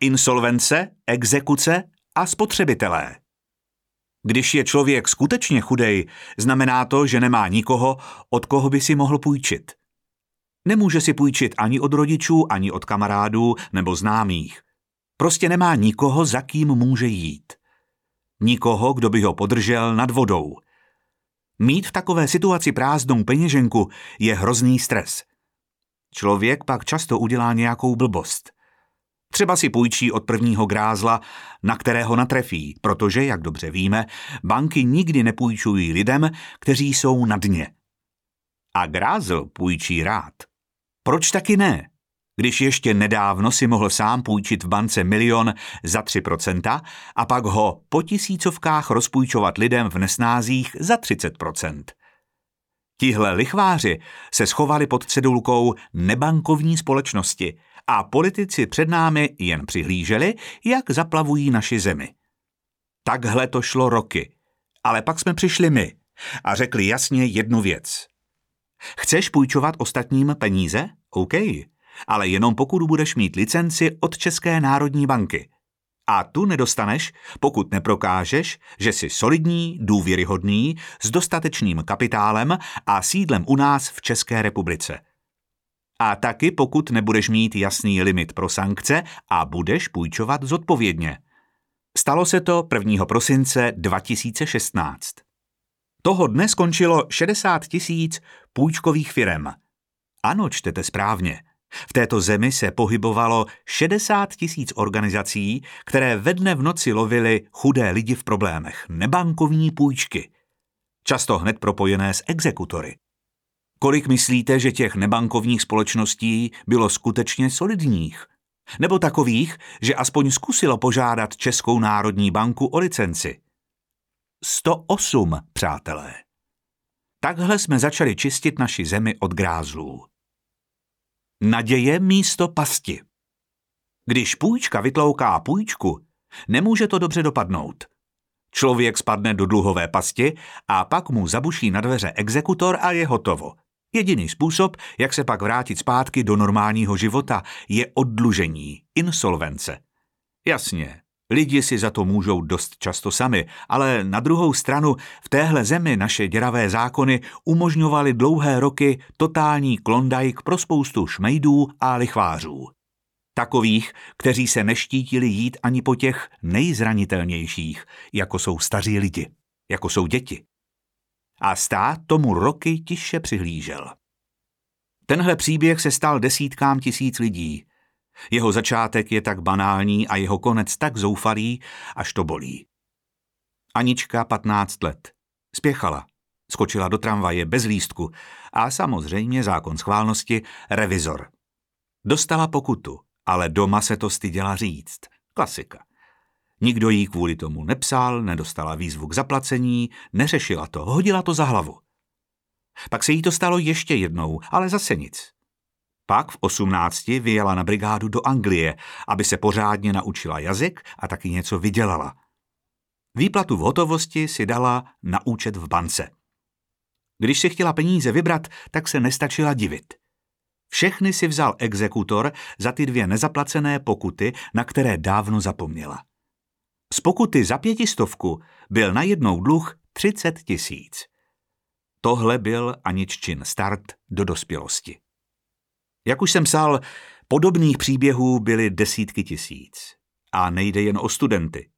insolvence, exekuce a spotřebitelé. Když je člověk skutečně chudej, znamená to, že nemá nikoho, od koho by si mohl půjčit. Nemůže si půjčit ani od rodičů, ani od kamarádů nebo známých. Prostě nemá nikoho, za kým může jít. Nikoho, kdo by ho podržel nad vodou. Mít v takové situaci prázdnou peněženku je hrozný stres. Člověk pak často udělá nějakou blbost. Třeba si půjčí od prvního grázla, na kterého natrefí, protože, jak dobře víme, banky nikdy nepůjčují lidem, kteří jsou na dně. A grázl půjčí rád. Proč taky ne? Když ještě nedávno si mohl sám půjčit v bance milion za 3% a pak ho po tisícovkách rozpůjčovat lidem v nesnázích za 30%. Tihle lichváři se schovali pod cedulkou nebankovní společnosti a politici před námi jen přihlíželi, jak zaplavují naši zemi. Takhle to šlo roky. Ale pak jsme přišli my a řekli jasně jednu věc. Chceš půjčovat ostatním peníze? OK, ale jenom pokud budeš mít licenci od České národní banky. A tu nedostaneš, pokud neprokážeš, že jsi solidní, důvěryhodný, s dostatečným kapitálem a sídlem u nás v České republice. A taky pokud nebudeš mít jasný limit pro sankce a budeš půjčovat zodpovědně. Stalo se to 1. prosince 2016. Toho dne skončilo 60 tisíc půjčkových firem. Ano, čtete správně. V této zemi se pohybovalo 60 tisíc organizací, které ve dne v noci lovily chudé lidi v problémech, nebankovní půjčky. Často hned propojené s exekutory. Kolik myslíte, že těch nebankovních společností bylo skutečně solidních? Nebo takových, že aspoň zkusilo požádat Českou národní banku o licenci? 108, přátelé. Takhle jsme začali čistit naši zemi od grázlů. Naděje místo pasti. Když půjčka vytlouká půjčku, nemůže to dobře dopadnout. Člověk spadne do dluhové pasti a pak mu zabuší na dveře exekutor a je hotovo. Jediný způsob, jak se pak vrátit zpátky do normálního života, je oddlužení, insolvence. Jasně, lidi si za to můžou dost často sami, ale na druhou stranu v téhle zemi naše děravé zákony umožňovaly dlouhé roky totální klondajk pro spoustu šmejdů a lichvářů. Takových, kteří se neštítili jít ani po těch nejzranitelnějších, jako jsou staří lidi, jako jsou děti a stát tomu roky tiše přihlížel. Tenhle příběh se stal desítkám tisíc lidí. Jeho začátek je tak banální a jeho konec tak zoufalý, až to bolí. Anička 15 let. Spěchala. Skočila do tramvaje bez lístku a samozřejmě zákon schválnosti revizor. Dostala pokutu, ale doma se to styděla říct. Klasika. Nikdo jí kvůli tomu nepsal, nedostala výzvu k zaplacení, neřešila to, hodila to za hlavu. Pak se jí to stalo ještě jednou, ale zase nic. Pak v osmnácti vyjela na brigádu do Anglie, aby se pořádně naučila jazyk a taky něco vydělala. Výplatu v hotovosti si dala na účet v bance. Když si chtěla peníze vybrat, tak se nestačila divit. Všechny si vzal exekutor za ty dvě nezaplacené pokuty, na které dávno zapomněla. Z pokuty za pětistovku byl najednou dluh 30 tisíc. Tohle byl Aniččin start do dospělosti. Jak už jsem psal, podobných příběhů byly desítky tisíc. A nejde jen o studenty.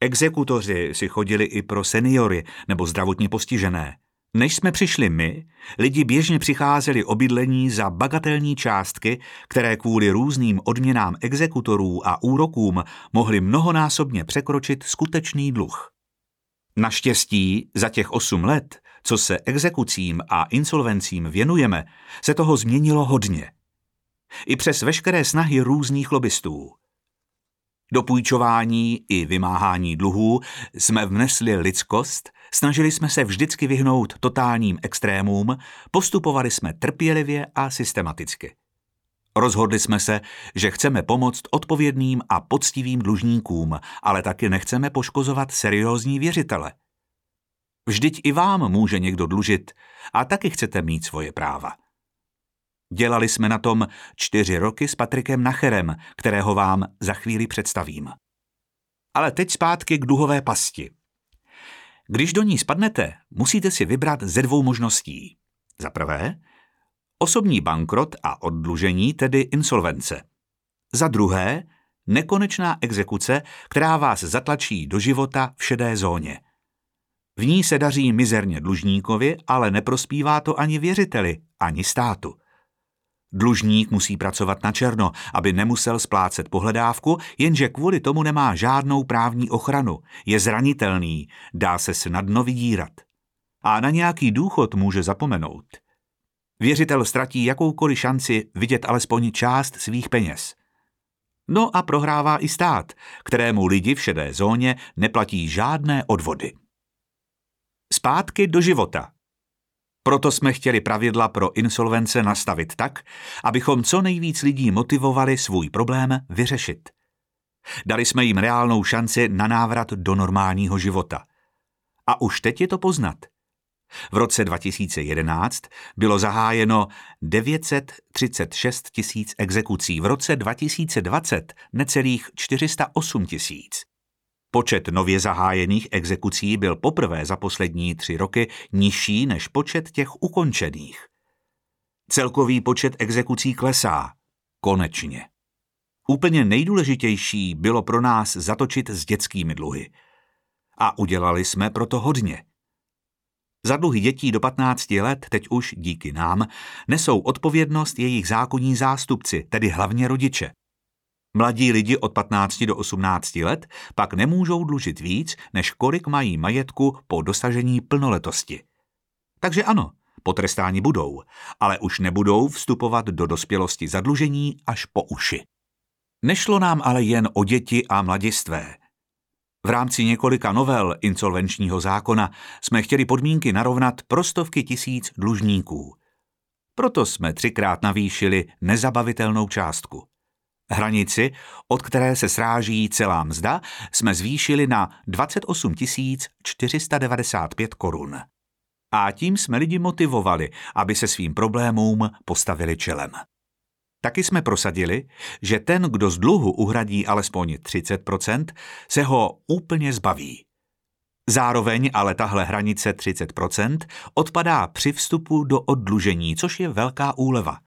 Exekutoři si chodili i pro seniory nebo zdravotně postižené. Než jsme přišli my, lidi běžně přicházeli o bydlení za bagatelní částky, které kvůli různým odměnám exekutorů a úrokům mohly mnohonásobně překročit skutečný dluh. Naštěstí za těch osm let, co se exekucím a insolvencím věnujeme, se toho změnilo hodně. I přes veškeré snahy různých lobbystů. Do půjčování i vymáhání dluhů jsme vnesli lidskost – Snažili jsme se vždycky vyhnout totálním extrémům, postupovali jsme trpělivě a systematicky. Rozhodli jsme se, že chceme pomoct odpovědným a poctivým dlužníkům, ale taky nechceme poškozovat seriózní věřitele. Vždyť i vám může někdo dlužit a taky chcete mít svoje práva. Dělali jsme na tom čtyři roky s Patrikem Nacherem, kterého vám za chvíli představím. Ale teď zpátky k duhové pasti. Když do ní spadnete, musíte si vybrat ze dvou možností. Za prvé, osobní bankrot a oddlužení, tedy insolvence. Za druhé, nekonečná exekuce, která vás zatlačí do života v šedé zóně. V ní se daří mizerně dlužníkovi, ale neprospívá to ani věřiteli, ani státu. Dlužník musí pracovat na černo, aby nemusel splácet pohledávku, jenže kvůli tomu nemá žádnou právní ochranu, je zranitelný, dá se snadno vydírat. A na nějaký důchod může zapomenout. Věřitel ztratí jakoukoliv šanci vidět alespoň část svých peněz. No a prohrává i stát, kterému lidi v šedé zóně neplatí žádné odvody. Zpátky do života. Proto jsme chtěli pravidla pro insolvence nastavit tak, abychom co nejvíc lidí motivovali svůj problém vyřešit. Dali jsme jim reálnou šanci na návrat do normálního života. A už teď je to poznat. V roce 2011 bylo zahájeno 936 tisíc exekucí, v roce 2020 necelých 408 tisíc. Počet nově zahájených exekucí byl poprvé za poslední tři roky nižší než počet těch ukončených. Celkový počet exekucí klesá. Konečně. Úplně nejdůležitější bylo pro nás zatočit s dětskými dluhy. A udělali jsme proto hodně. Za dluhy dětí do 15 let, teď už díky nám, nesou odpovědnost jejich zákonní zástupci, tedy hlavně rodiče. Mladí lidi od 15 do 18 let pak nemůžou dlužit víc, než kolik mají majetku po dosažení plnoletosti. Takže ano, potrestáni budou, ale už nebudou vstupovat do dospělosti zadlužení až po uši. Nešlo nám ale jen o děti a mladistvé. V rámci několika novel insolvenčního zákona jsme chtěli podmínky narovnat prostovky tisíc dlužníků. Proto jsme třikrát navýšili nezabavitelnou částku. Hranici, od které se sráží celá mzda, jsme zvýšili na 28 495 korun. A tím jsme lidi motivovali, aby se svým problémům postavili čelem. Taky jsme prosadili, že ten, kdo z dluhu uhradí alespoň 30%, se ho úplně zbaví. Zároveň ale tahle hranice 30% odpadá při vstupu do oddlužení, což je velká úleva.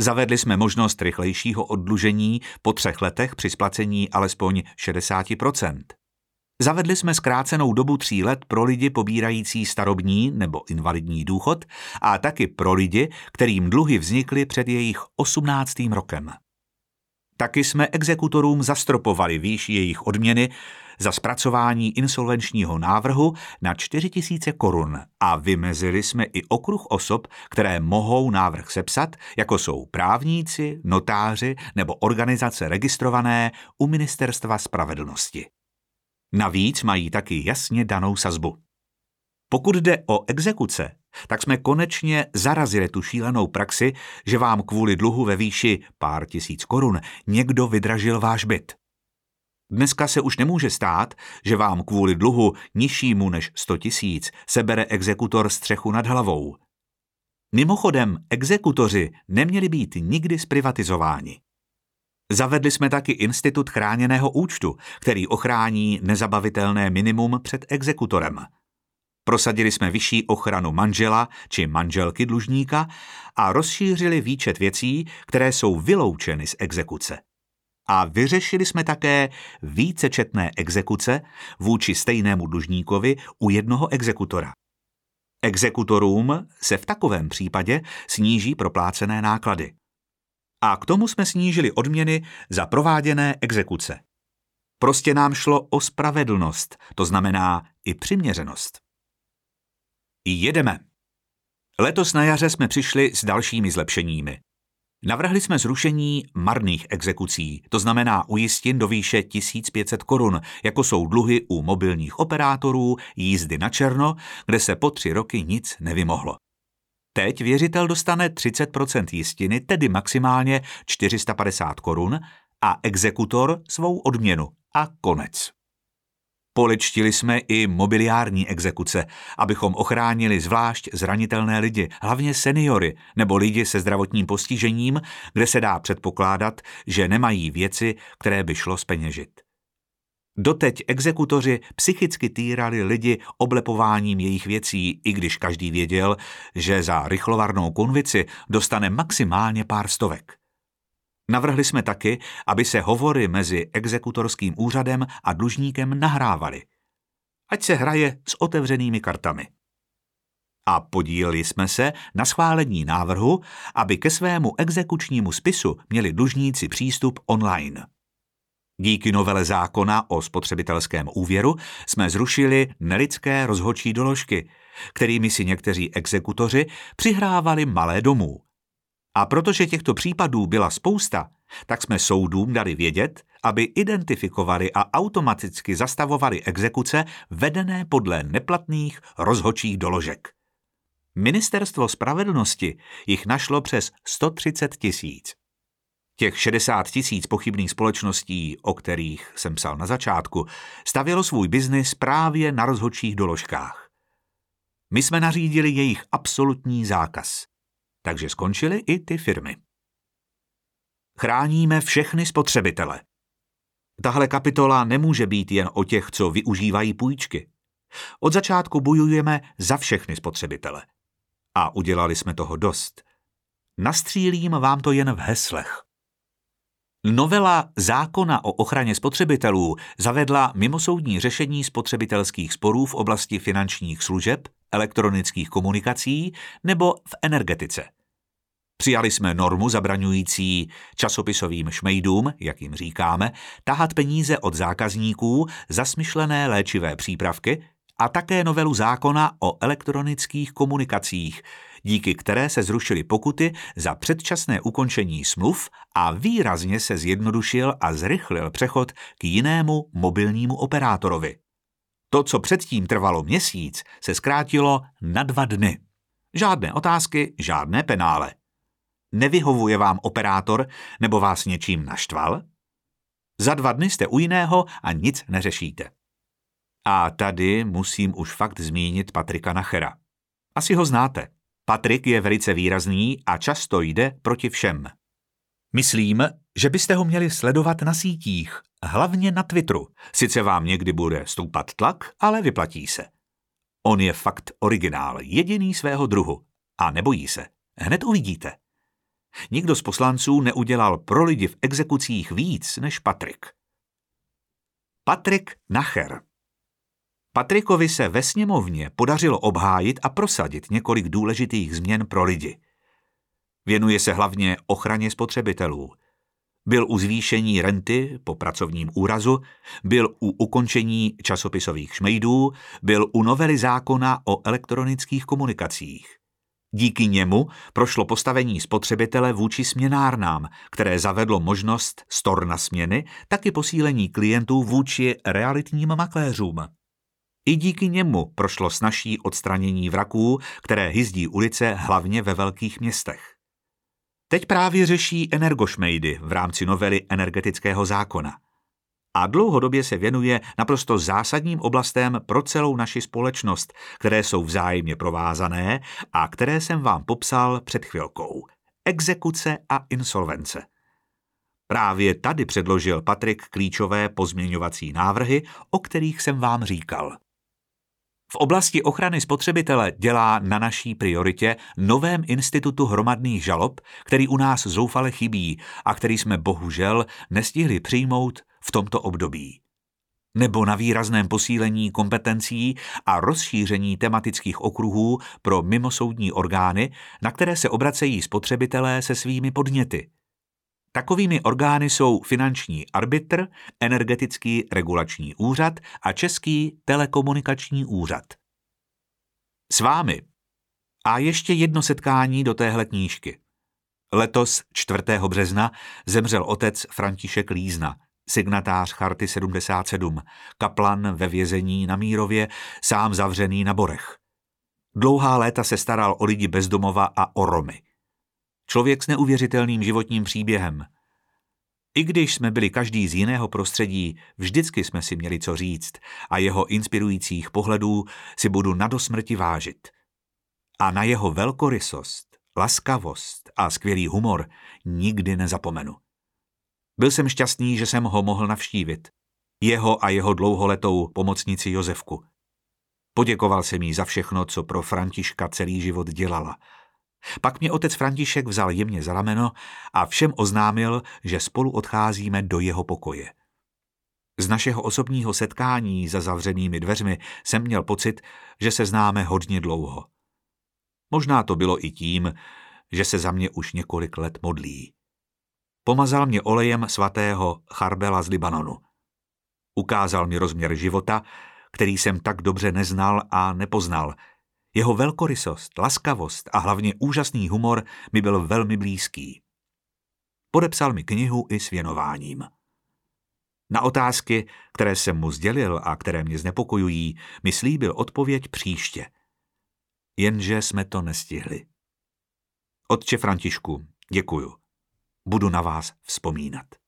Zavedli jsme možnost rychlejšího oddlužení po třech letech při splacení alespoň 60% Zavedli jsme zkrácenou dobu tří let pro lidi pobírající starobní nebo invalidní důchod a taky pro lidi, kterým dluhy vznikly před jejich 18. rokem. Taky jsme exekutorům zastropovali výši jejich odměny za zpracování insolvenčního návrhu na 4 000 korun a vymezili jsme i okruh osob, které mohou návrh sepsat, jako jsou právníci, notáři nebo organizace registrované u Ministerstva spravedlnosti. Navíc mají taky jasně danou sazbu. Pokud jde o exekuce, tak jsme konečně zarazili tu šílenou praxi, že vám kvůli dluhu ve výši pár tisíc korun někdo vydražil váš byt. Dneska se už nemůže stát, že vám kvůli dluhu nižšímu než 100 tisíc sebere exekutor střechu nad hlavou. Mimochodem, exekutoři neměli být nikdy zprivatizováni. Zavedli jsme taky institut chráněného účtu, který ochrání nezabavitelné minimum před exekutorem. Prosadili jsme vyšší ochranu manžela či manželky dlužníka a rozšířili výčet věcí, které jsou vyloučeny z exekuce. A vyřešili jsme také vícečetné exekuce vůči stejnému dlužníkovi u jednoho exekutora. Exekutorům se v takovém případě sníží proplácené náklady. A k tomu jsme snížili odměny za prováděné exekuce. Prostě nám šlo o spravedlnost, to znamená i přiměřenost. Jedeme. Letos na jaře jsme přišli s dalšími zlepšeními. Navrhli jsme zrušení marných exekucí, to znamená ujistin do výše 1500 korun, jako jsou dluhy u mobilních operátorů, jízdy na černo, kde se po tři roky nic nevymohlo. Teď věřitel dostane 30% jistiny, tedy maximálně 450 korun, a exekutor svou odměnu. A konec. Polečtili jsme i mobiliární exekuce, abychom ochránili zvlášť zranitelné lidi, hlavně seniory nebo lidi se zdravotním postižením, kde se dá předpokládat, že nemají věci, které by šlo speněžit. Doteď exekutoři psychicky týrali lidi oblepováním jejich věcí, i když každý věděl, že za rychlovarnou konvici dostane maximálně pár stovek. Navrhli jsme taky, aby se hovory mezi exekutorským úřadem a dlužníkem nahrávaly. Ať se hraje s otevřenými kartami. A podíleli jsme se na schválení návrhu, aby ke svému exekučnímu spisu měli dlužníci přístup online. Díky novele zákona o spotřebitelském úvěru jsme zrušili nelidské rozhodčí doložky, kterými si někteří exekutoři přihrávali malé domů. A protože těchto případů byla spousta, tak jsme soudům dali vědět, aby identifikovali a automaticky zastavovali exekuce vedené podle neplatných rozhodčích doložek. Ministerstvo spravedlnosti jich našlo přes 130 tisíc. Těch 60 tisíc pochybných společností, o kterých jsem psal na začátku, stavělo svůj biznis právě na rozhodčích doložkách. My jsme nařídili jejich absolutní zákaz. Takže skončily i ty firmy. Chráníme všechny spotřebitele. Tahle kapitola nemůže být jen o těch, co využívají půjčky. Od začátku bojujeme za všechny spotřebitele. A udělali jsme toho dost. Nastřílím vám to jen v heslech. Novela zákona o ochraně spotřebitelů zavedla mimosoudní řešení spotřebitelských sporů v oblasti finančních služeb, elektronických komunikací nebo v energetice. Přijali jsme normu zabraňující časopisovým šmejdům, jak jim říkáme, tahat peníze od zákazníků za smyšlené léčivé přípravky a také novelu zákona o elektronických komunikacích, díky které se zrušily pokuty za předčasné ukončení smluv a výrazně se zjednodušil a zrychlil přechod k jinému mobilnímu operátorovi. To, co předtím trvalo měsíc, se zkrátilo na dva dny. Žádné otázky, žádné penále. Nevyhovuje vám operátor nebo vás něčím naštval? Za dva dny jste u jiného a nic neřešíte. A tady musím už fakt zmínit Patrika Nachera. Asi ho znáte. Patrik je velice výrazný a často jde proti všem. Myslím, že byste ho měli sledovat na sítích, hlavně na Twitteru. Sice vám někdy bude stoupat tlak, ale vyplatí se. On je fakt originál, jediný svého druhu. A nebojí se. Hned uvidíte. Nikdo z poslanců neudělal pro lidi v exekucích víc než Patrik. Patrik Nacher Patrikovi se ve sněmovně podařilo obhájit a prosadit několik důležitých změn pro lidi. Věnuje se hlavně ochraně spotřebitelů. Byl u zvýšení renty po pracovním úrazu, byl u ukončení časopisových šmejdů, byl u novely zákona o elektronických komunikacích. Díky němu prošlo postavení spotřebitele vůči směnárnám, které zavedlo možnost storna směny, taky posílení klientů vůči realitním makléřům. I díky němu prošlo snažší odstranění vraků, které hyzdí ulice hlavně ve velkých městech. Teď právě řeší energošmejdy v rámci novely energetického zákona. A dlouhodobě se věnuje naprosto zásadním oblastem pro celou naši společnost, které jsou vzájemně provázané a které jsem vám popsal před chvilkou. Exekuce a insolvence. Právě tady předložil Patrik klíčové pozměňovací návrhy, o kterých jsem vám říkal. V oblasti ochrany spotřebitele dělá na naší prioritě novém institutu hromadných žalob, který u nás zoufale chybí a který jsme bohužel nestihli přijmout v tomto období. Nebo na výrazném posílení kompetencí a rozšíření tematických okruhů pro mimosoudní orgány, na které se obracejí spotřebitelé se svými podněty – Takovými orgány jsou finanční arbitr, energetický regulační úřad a Český telekomunikační úřad. S vámi. A ještě jedno setkání do téhle knížky. Letos 4. března zemřel otec František Lízna, signatář Charty 77, kaplan ve vězení na Mírově, sám zavřený na Borech. Dlouhá léta se staral o lidi bezdomova a o Romy. Člověk s neuvěřitelným životním příběhem. I když jsme byli každý z jiného prostředí, vždycky jsme si měli co říct a jeho inspirujících pohledů si budu na dosmrti vážit. A na jeho velkorysost, laskavost a skvělý humor nikdy nezapomenu. Byl jsem šťastný, že jsem ho mohl navštívit. Jeho a jeho dlouholetou pomocnici Josefku. Poděkoval jsem jí za všechno, co pro Františka celý život dělala – pak mě otec František vzal jemně za rameno a všem oznámil, že spolu odcházíme do jeho pokoje. Z našeho osobního setkání za zavřenými dveřmi jsem měl pocit, že se známe hodně dlouho. Možná to bylo i tím, že se za mě už několik let modlí. Pomazal mě olejem svatého Charbela z Libanonu. Ukázal mi rozměr života, který jsem tak dobře neznal a nepoznal – jeho velkorysost, laskavost a hlavně úžasný humor mi byl velmi blízký. Podepsal mi knihu i s věnováním. Na otázky, které jsem mu sdělil a které mě znepokojují, mi slíbil odpověď příště. Jenže jsme to nestihli. Otče Františku, děkuju. Budu na vás vzpomínat.